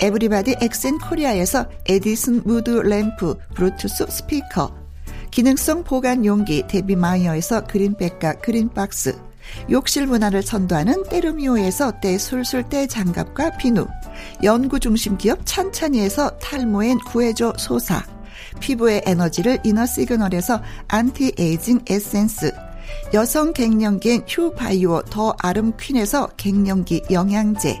에브리바디 엑센 코리아에서 에디슨 무드 램프 블루투스 스피커 기능성 보관 용기 데비마이어에서 그린백과 그린박스. 욕실 문화를 선도하는 때르미오에서 때술술 때장갑과 비누, 연구중심 기업 찬찬이에서 탈모엔 구해줘 소사, 피부의 에너지를 이너 시그널에서 안티에이징 에센스, 여성 갱년기엔 휴바이오 더 아름 퀸에서 갱년기 영양제,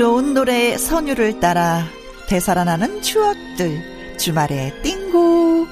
좋은 노래의 선율을 따라 되살아나는 추억들 주말의 띵곡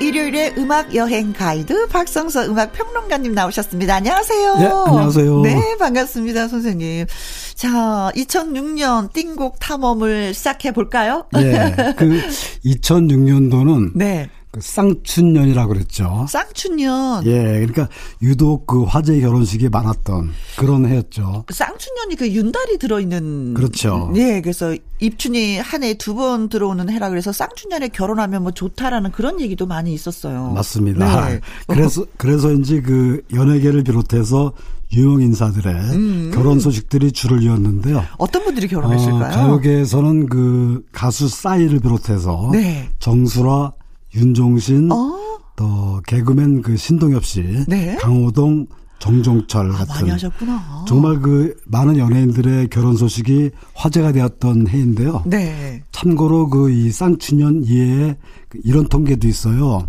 일요일에 음악 여행 가이드 박성서 음악 평론가님 나오셨습니다. 안녕하세요. 네, 안녕하세요. 네, 반갑습니다, 선생님. 자, 2006년 띵곡 탐험을 시작해 볼까요? 네. 그 <laughs> 2006년도는 네. 그 쌍춘년이라고 그랬죠. 쌍춘년. 예, 그러니까 유독 그 화제 결혼식이 많았던 그런 해였죠. 쌍춘년이 그 윤달이 들어있는. 그렇죠. 예, 그래서 입춘이 한 해 두 번 들어오는 해라 그래서 쌍춘년에 결혼하면 뭐 좋다라는 그런 얘기도 많이 있었어요. 맞습니다. 네. <laughs> 그래서 그래서인지 그 연예계를 비롯해서 유명 인사들의 음. 결혼 소식들이 줄을 이었는데요. 어떤 분들이 결혼했을까요? 어, 가요계에서는 그 가수 싸이를 비롯해서 네. 정수라 윤종신, 어? 또 개그맨 그 신동엽 씨, 네? 강호동, 정종철 아, 같은 많이 하셨구나. 정말 그 많은 연예인들의 결혼 소식이 화제가 되었던 해인데요. 네. 참고로 그 이 쌍춘년 이해에 그 이런 통계도 있어요.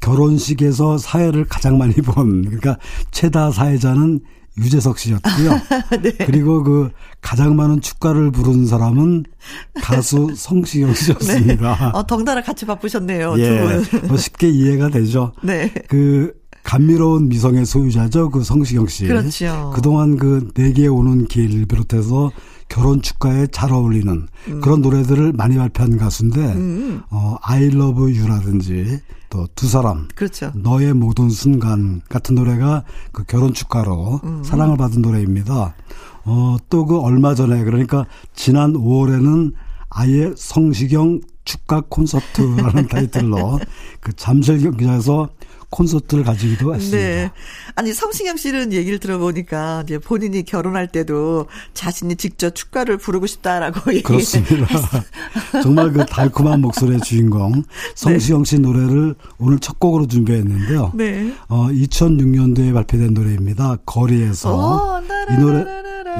결혼식에서 사회를 가장 많이 본 그러니까 최다 사회자는 유재석 씨였고요. <laughs> 네. 그리고 그 가장 많은 축가를 부른 사람은 가수 <laughs> 성시경 씨였습니다. 네. 어, 덩달아 같이 바쁘셨네요. 예, 뭐 쉽게 이해가 되죠. 네. 그 감미로운 미성의 소유자죠. 그 성시경 씨. 그렇죠. 그동안 그 내게 오는 길 비롯해서 결혼 축가에 잘 어울리는 음. 그런 노래들을 많이 발표한 가수인데 음. 어 I Love You라든지 또 두 사람 그렇죠. 너의 모든 순간 같은 노래가 그 결혼 축가로 음. 사랑을 받은 노래입니다. 어또 그 얼마 전에 그러니까 지난 5월에는 아예 성시경 축가 콘서트라는 <laughs> 타이틀로 그 잠실 경기장에서 콘서트를 가지기도 했습니다. 네. 아니 성시경 씨는 얘기를 들어보니까 이제 본인이 결혼할 때도 자신이 직접 축가를 부르고 싶다라고 <laughs> 그렇습니다. 정말 그 달콤한 목소리의 주인공 <laughs> 성시경 씨 노래를 오늘 첫 곡으로 준비했는데요. 네. 어 2006년도에 발표된 노래입니다. 거리에서 오, 이 노래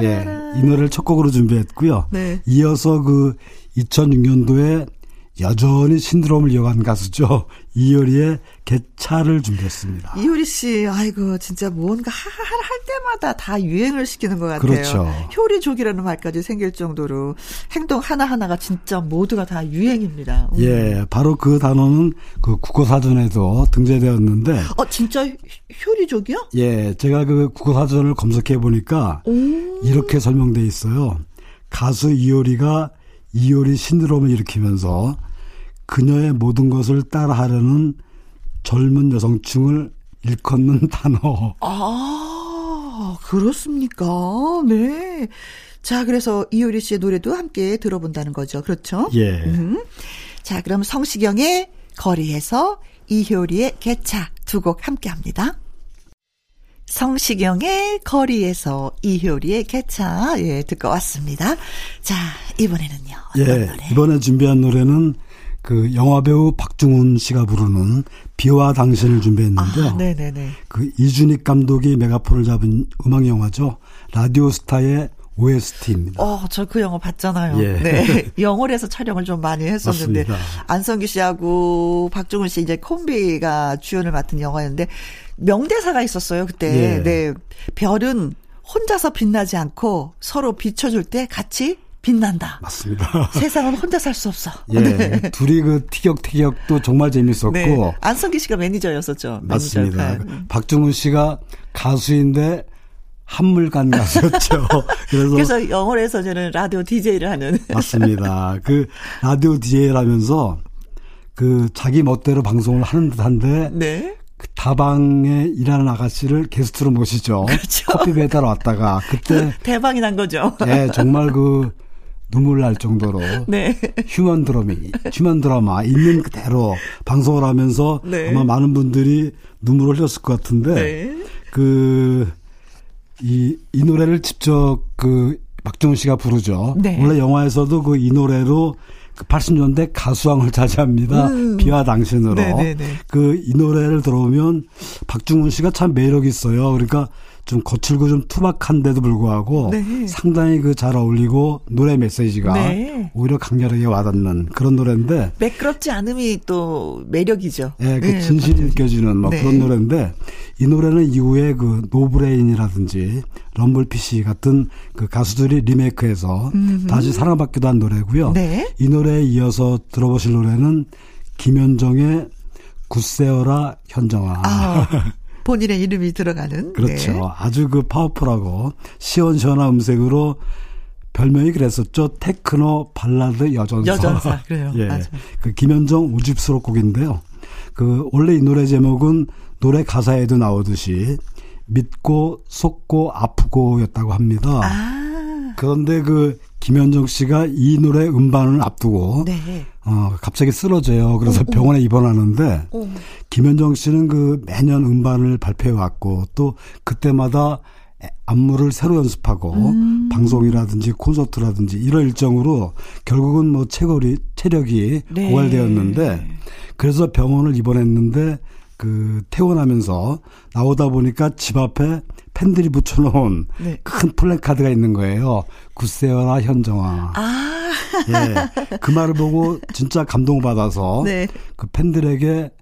예, 이 노래를 첫 곡으로 준비했고요. 네. 이어서 그 2006년도에 여전히 신드롬을 이어간 가수죠. 이효리의 개차를 준비했습니다. 이효리 씨, 아이고, 진짜 뭔가 할, 할 때마다 다 유행을 시키는 것 같아요. 그렇죠. 효리족이라는 말까지 생길 정도로 행동 하나 하나가 진짜 모두가 다 유행입니다. 음. 예, 바로 그 단어는 그 국어사전에도 등재되었는데. 어, 진짜 효리족이요? 예, 제가 그 국어사전을 검색해 보니까 이렇게 설명돼 있어요. 가수 이효리가 이효리 신드롬을 일으키면서 그녀의 모든 것을 따라하려는 젊은 여성층을 일컫는 <laughs> 단어. 아, 그렇습니까? 네. 자, 그래서 이효리 씨의 노래도 함께 들어본다는 거죠. 그렇죠? 예. 음. 자, 그럼 성시경의 거리에서 이효리의 개차 두 곡 함께 합니다. 성시경의 거리에서 이효리의 개차 예 듣고 왔습니다. 자 이번에는요. 예 노래? 이번에 준비한 노래는 그 영화배우 박중훈 씨가 부르는 비와 당신을 준비했는데요. 아, 네네네. 그 이준익 감독이 메가폰을 잡은 음악 영화죠. 라디오 스타의 OST입니다. 어, 저 그 영화 봤잖아요. 예. 네. <laughs> 영월에서 촬영을 좀 많이 했었는데 맞습니다. 안성기 씨하고 박종훈 씨 이제 콤비가 주연을 맡은 영화였는데 명대사가 있었어요, 그때. 예. 네. 별은 혼자서 빛나지 않고 서로 비춰줄 때 같이 빛난다. 맞습니다. <laughs> 세상은 혼자 살 수 없어. 예. 네. 둘이 그 티격태격도 정말 재밌었고. 네. 안성기 씨가 매니저였었죠. 맞습니다. 매니저 박중훈 씨가 가수인데 한물간 가수였죠. <laughs> 그래서, 그래서 영월에서 저는 라디오 DJ를 하는. 맞습니다. 그 라디오 DJ를 하면서 그 자기 멋대로 방송을 하는 듯한데. 네. 그 다방에 일하는 아가씨를 게스트로 모시죠. 그렇죠. 커피 배달 왔다가 그때 <laughs> 대박이 난 거죠. 네, 정말 그 눈물 날 정도로 <laughs> 네. 휴먼 드라마, 휴먼 드라마 있는 그대로 방송을 하면서 네. 아마 많은 분들이 눈물을 흘렸을 것 같은데 네. 그 이, 이 노래를 직접 그 박정훈 씨가 부르죠. 네. 원래 영화에서도 그 이 노래로 그 80년대 가수왕을 차지합니다. 음. 비와 당신으로. 그 이 노래를 들어오면 박중훈 씨가 참 매력 있어요. 그러니까 좀 거칠고 좀 투박한데도 불구하고 네. 상당히 그 잘 어울리고 노래 메시지가 네. 오히려 강렬하게 와닿는 그런 노래인데 매끄럽지 않음이 또 매력이죠. 예, 네, 그 진실이 느껴지는 뭐 네. 그런 노래인데 이 노래는 이후에 그 노브레인이라든지 럼블피쉬 같은 그 가수들이 리메이크해서 음흠. 다시 사랑받기도 한 노래고요. 네. 이 노래에 이어서 들어보실 노래는 김현정의 굿세어라 현정아. 아. 본인의 이름이 들어가는. 그렇죠. 네. 아주 그 파워풀하고 시원시원한 음색으로 별명이 그랬었죠. 테크노 발라드 여전사. 여전사. <laughs> 그래요. 예. 맞아요. 그 김현정 우집스럽 곡인데요. 그 원래 이 노래 제목은 노래 가사에도 나오듯이 믿고 속고 아프고였다고 합니다. 아. 그런데 그 김현정 씨가 이 노래 음반을 앞두고 네. 어 갑자기 쓰러져요. 그래서 오, 병원에 입원하는데 오. 김현정 씨는 그 매년 음반을 발표해 왔고 또 그때마다 안무를 새로 연습하고 음. 방송이라든지 콘서트라든지 이런 일정으로 결국은 뭐 체골이 체력이 네. 고갈되었는데 그래서 병원을 입원했는데 그 퇴원하면서 나오다 보니까 집 앞에 팬들이 붙여놓은 네. 큰 플래카드가 있는 거예요. 굿세어라 현정아. 아. 예. 그 말을 보고 진짜 감동받아서 네. 그 팬들에게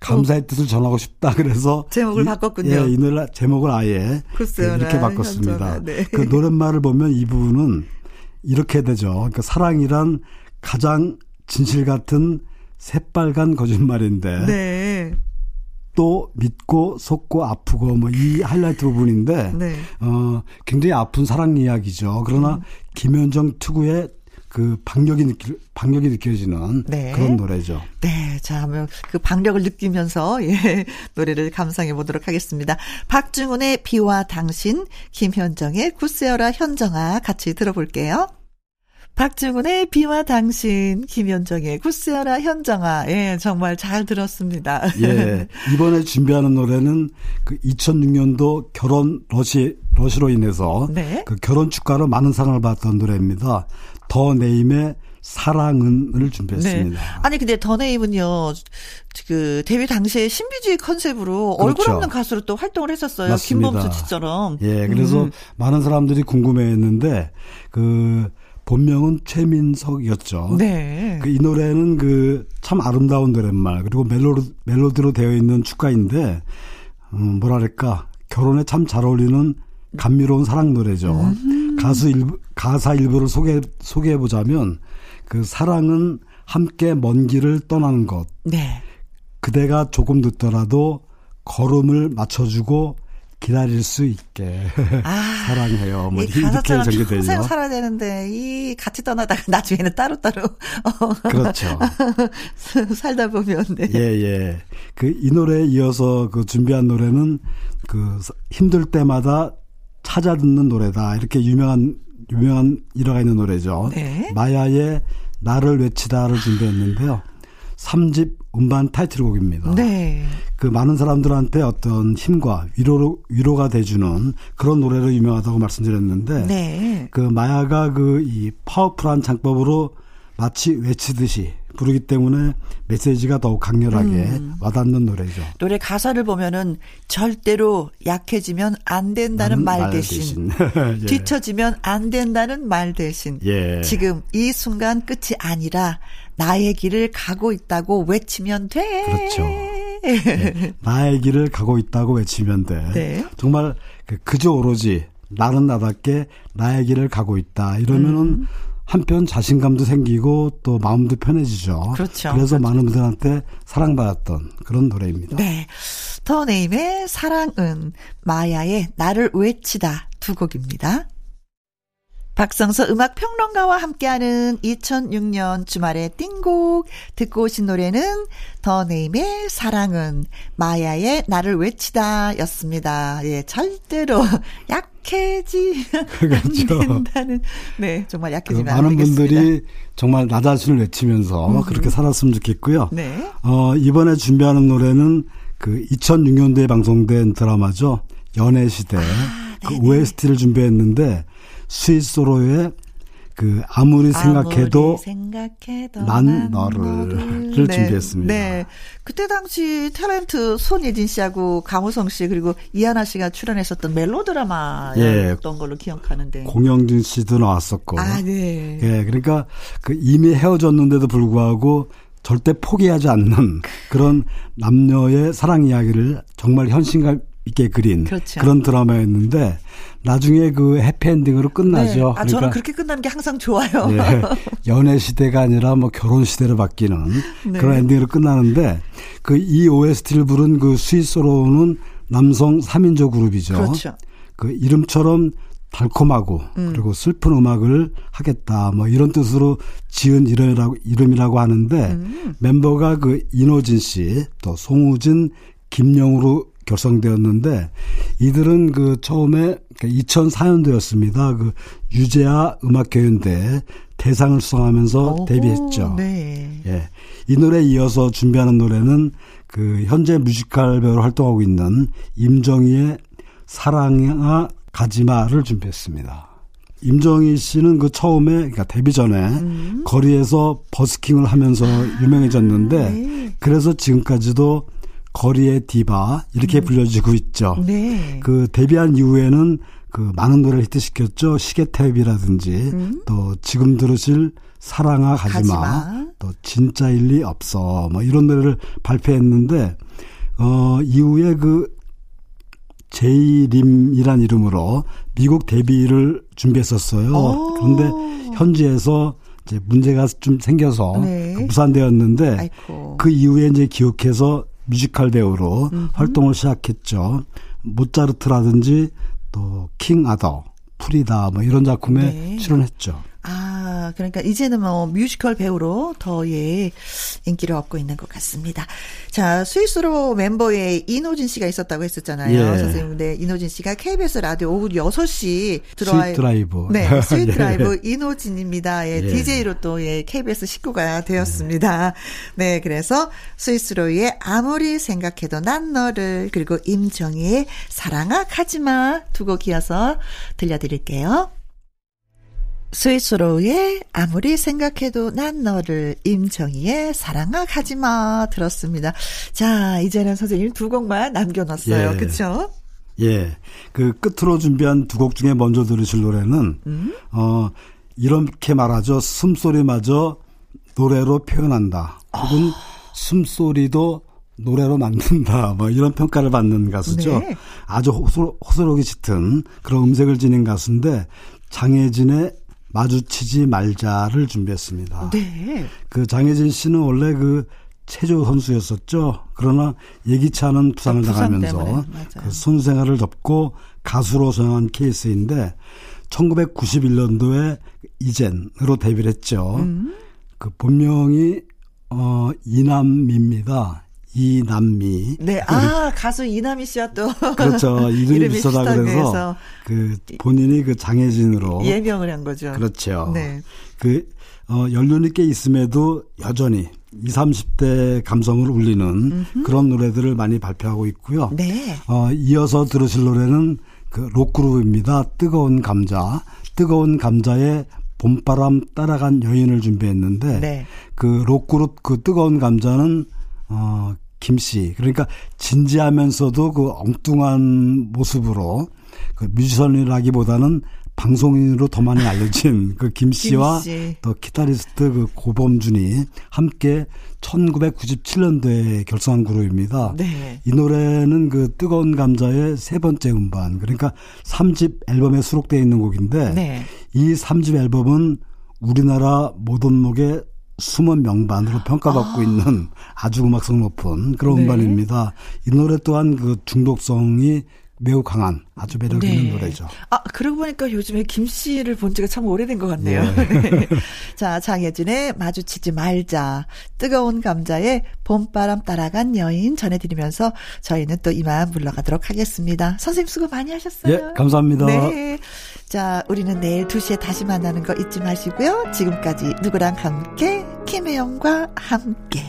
감사의 어. 뜻을 전하고 싶다 그래서 제목을 이, 바꿨군요. 예, 이 노래 제목을 아예 굿세어라 이렇게 바꿨습니다. 네. 그 노랫말을 보면 이 부분은 이렇게 되죠. 그러니까 사랑이란 가장 진실 같은 새빨간 거짓말인데 네. 또 믿고 속고 아프고 뭐 이 하이라이트 부분인데 네. 어 굉장히 아픈 사랑 이야기죠. 그러나 음. 김현정 투구의 그 박력이 느끼 박력이 느껴지는 네. 그런 노래죠. 네, 자, 그 박력을 느끼면서 예 <laughs> 노래를 감상해 보도록 하겠습니다. 박중훈의 비와 당신, 김현정의 구세어라 현정아 같이 들어볼게요. 박중훈의 비와 당신, 김현정의 구스여라 현정아. 예, 정말 잘 들었습니다. 예. <laughs> 이번에 준비하는 노래는 그 2006년도 결혼 러시, 러시로 인해서 네. 그 결혼 축가로 많은 상을 받았던 노래입니다. 더 네임의 사랑은을 준비했습니다. 네. 아니 근데 더 네임은요. 그 데뷔 당시에 신비주의 컨셉으로 그렇죠. 얼굴 없는 가수로 또 활동을 했었어요. 맞습니다. 김범수 씨처럼. 예, 그래서 음. 많은 사람들이 궁금해했는데 그 본명은 최민석이었죠. 네. 그 이 노래는 그 참 아름다운 노랫말 그리고 멜로디, 멜로디로 되어 있는 축가인데 음, 뭐랄까 결혼에 참 잘 어울리는 감미로운 사랑 노래죠. 음. 가수 일부, 가사 일부를 소개 소개해 보자면 그 사랑은 함께 먼 길을 떠나는 것. 네. 그대가 조금 늦더라도 걸음을 맞춰주고 기다릴 수 있게 <laughs> 아, 사랑해요. 뭐이 가사처럼 평생 살아야 되는데 이 같이 떠나다가 <laughs> 나중에는 따로따로 어. 그렇죠. <laughs> 살다 보면 네. 예, 예. 그 이 노래에 이어서 그 준비한 노래는 그 힘들 때마다 찾아 듣는 노래다. 이렇게 유명한 유명한 일화가 있는 노래죠. 네. 마야의 나를 외치다를 준비했는데요. 3집 음반 타이틀곡입니다. 네. 그 많은 사람들한테 어떤 힘과 위로로 위로가 돼주는 그런 노래로 유명하다고 말씀드렸는데, 네. 그 마야가 그 이 파워풀한 창법으로 마치 외치듯이 부르기 때문에 메시지가 더욱 강렬하게 음. 와닿는 노래죠. 노래 가사를 보면은 절대로 약해지면 안 된다는 말, 말 대신, 대신. <laughs> 예. 뒤처지면 안 된다는 말 대신 예. 지금 이 순간 끝이 아니라 나의 길을 가고 있다고 외치면 돼. 그렇죠. 네. 나의 길을 가고 있다고 외치면 돼. 네. 정말 그 그저 오로지 나는 나답게 나의 길을 가고 있다. 이러면은 음. 한편 자신감도 생기고 또 마음도 편해지죠. 그렇죠. 그래서. 많은 분들한테 사랑받았던 그런 노래입니다. 네. 더네임의 사랑은 마야의 나를 외치다 두 곡입니다. 박성서 음악 평론가와 함께하는 2006년 주말의 띵곡 듣고 오신 노래는 더 네임의 사랑은 마야의 나를 외치다였습니다. 예, 절대로 <laughs> 약해지 그렇죠. 안 된다는 네 정말 약해지면 그 많은 분들이 정말 나 자신을 외치면서 음. 그렇게 살았으면 좋겠고요. 네. 어 이번에 준비하는 노래는 그 2006년도에 방송된 드라마죠 연애 시대 아, 그 OST를 준비했는데 스위스로의 그 아무리 생각해도, 아무리 생각해도 난, 너를, 너를. 네. 준비했습니다. 네. 그때 당시 탤런트 손예진 씨하고 강호성 씨 그리고 이하나 씨가 출연했었던 멜로 드라마였던 예. 걸로 기억하는데 공영진 씨도 나왔었고. 아, 네. 예. 그러니까 그 이미 헤어졌는데도 불구하고 절대 포기하지 않는 그런 남녀의 사랑 이야기를 정말 현실감 있게 그린 그렇죠. 그런 드라마였는데 나중에 그 해피엔딩으로 끝나죠. 네. 아, 그러니까 저는 그렇게 끝나는 게 항상 좋아요. 네. <laughs> 연애 시대가 아니라 뭐 결혼 시대로 바뀌는 네. 그런 엔딩으로 끝나는데 그 이 OST를 부른 그 스위스로는 남성 3인조 그룹이죠. 그렇죠. 그 이름처럼 달콤하고 음. 그리고 슬픈 음악을 하겠다 뭐 이런 뜻으로 지은 이름이라고 이름이라고 하는데 음. 멤버가 그 이노진 씨 또 송우진 김영우로 결성되었는데 이들은 그 처음에 2004년도였습니다. 그 유재하 음악교연대 대상을 수상하면서 오, 데뷔했죠. 네. 예. 이 노래에 이어서 준비하는 노래는 그 현재 뮤지컬 배우로 활동하고 있는 임정희의 사랑아 가지마를 준비했습니다. 임정희 씨는 그 처음에 그러니까 데뷔 전에 음. 거리에서 버스킹을 하면서 유명해졌는데 아, 네. 그래서 지금까지도 거리의 디바 이렇게 음. 불려지고 있죠. 네. 그 데뷔한 이후에는 그 많은 노래를 히트시켰죠. 시계탭이라든지 음. 또 지금 들으실 사랑아 가지마, 가지마. 또 진짜 일리 없어 뭐 이런 노래를 발표했는데 어 이후에 그 제이림이란 이름으로 미국 데뷔를 준비했었어요. 오. 그런데 현지에서 이제 문제가 좀 생겨서 네. 무산되었는데 아이고. 그 이후에 이제 귀국해서 뮤지컬 배우로 음흠. 활동을 시작했죠. 모차르트라든지 또 킹 아더, 프리다 뭐 이런 작품에 네. 출연했죠. 아, 그러니까 이제는 뭐 뮤지컬 배우로 더 예, 인기를 얻고 있는 것 같습니다. 자, 스윗소로우 멤버의 인호진 씨가 있었다고 했었잖아요. 예. 선생님. 네, 인호진 씨가 KBS 라디오 오후 6시 들어와 스윗 드라이브. 네, <laughs> 스윗 드라이브 예. 인호진입니다. 예, 예, DJ로 또 예, KBS 식구가 되었습니다. 네, 그래서 스윗소로우의 아무리 생각해도 난 너를 그리고 임정희의 사랑아 가지마 두 곡 이어서 들려드릴게요. 스윗소로우의 아무리 생각해도 난 너를 임정희의 사랑아 가지마 들었습니다. 자 이제는 선생님 두 곡만 남겨놨어요. 예. 그렇죠? 예. 그 끝으로 준비한 두 곡 중에 먼저 들으실 노래는 음? 어 이렇게 말하죠. 숨소리마저 노래로 표현한다. 혹은 어. 숨소리도 노래로 만든다. 뭐 이런 평가를 받는 가수죠. 네. 아주 호소록이 짙은 그런 음색을 지닌 가수인데 장혜진의 마주치지 말자를 준비했습니다. 네. 그 장혜진 씨는 원래 그 체조 선수였었죠. 그러나 예기치 않은 부상을 아, 당하면서 그 선수 생활을 접고 가수로 전향한 케이스인데 1991년도에 이젠으로 데뷔를 했죠. 음. 그 본명이 어 이남미입니다. 이남미. 네, 아 가수 이남미 씨와 또 그렇죠 <laughs> 이름이 비슷하다 그래서 그 본인이 그 장혜진으로 예명을 한 거죠. 그렇죠. 네. 그 어, 연륜이 꽤 있음에도 여전히 20, 30대 감성을 울리는 음흠. 그런 노래들을 많이 발표하고 있고요. 네. 어, 이어서 들으실 노래는 그 록그룹입니다. 뜨거운 감자. 뜨거운 감자의 봄바람 따라간 여인을 준비했는데 네. 그 록그룹 그 뜨거운 감자는 어 김씨 그러니까 진지하면서도 그 엉뚱한 모습으로 그 뮤지션이라기보다는 방송인으로 더 많이 알려진 그 김 씨와 김또 기타리스트 그 고범준이 함께 1997년도에 결성한 그룹입니다. 네. 이 노래는 그 뜨거운 감자의 세 번째 음반 그러니까 3집 앨범에 수록되어 있는 곡인데 네. 이 3집 앨범은 우리나라 모던록의 숨은 명반으로 평가받고 아. 있는 아주 음악성 높은 그런 네. 음반입니다. 이 노래 또한 그 중독성이 매우 강한 아주 매력 있는 네. 노래죠. 아, 그러고 보니까 요즘에 김 씨를 본 지가 참 오래된 것 같네요. <laughs> 네. 자, 장혜진의 마주치지 말자. 뜨거운 감자의 봄바람 따라간 여인 전해드리면서 저희는 또 이만 물러가도록 하겠습니다. 선생님 수고 많이 하셨어요. 예, 감사합니다. 네. 자, 우리는 내일 2시에 다시 만나는 거 잊지 마시고요. 지금까지 누구랑 함께, 김혜영과 함께.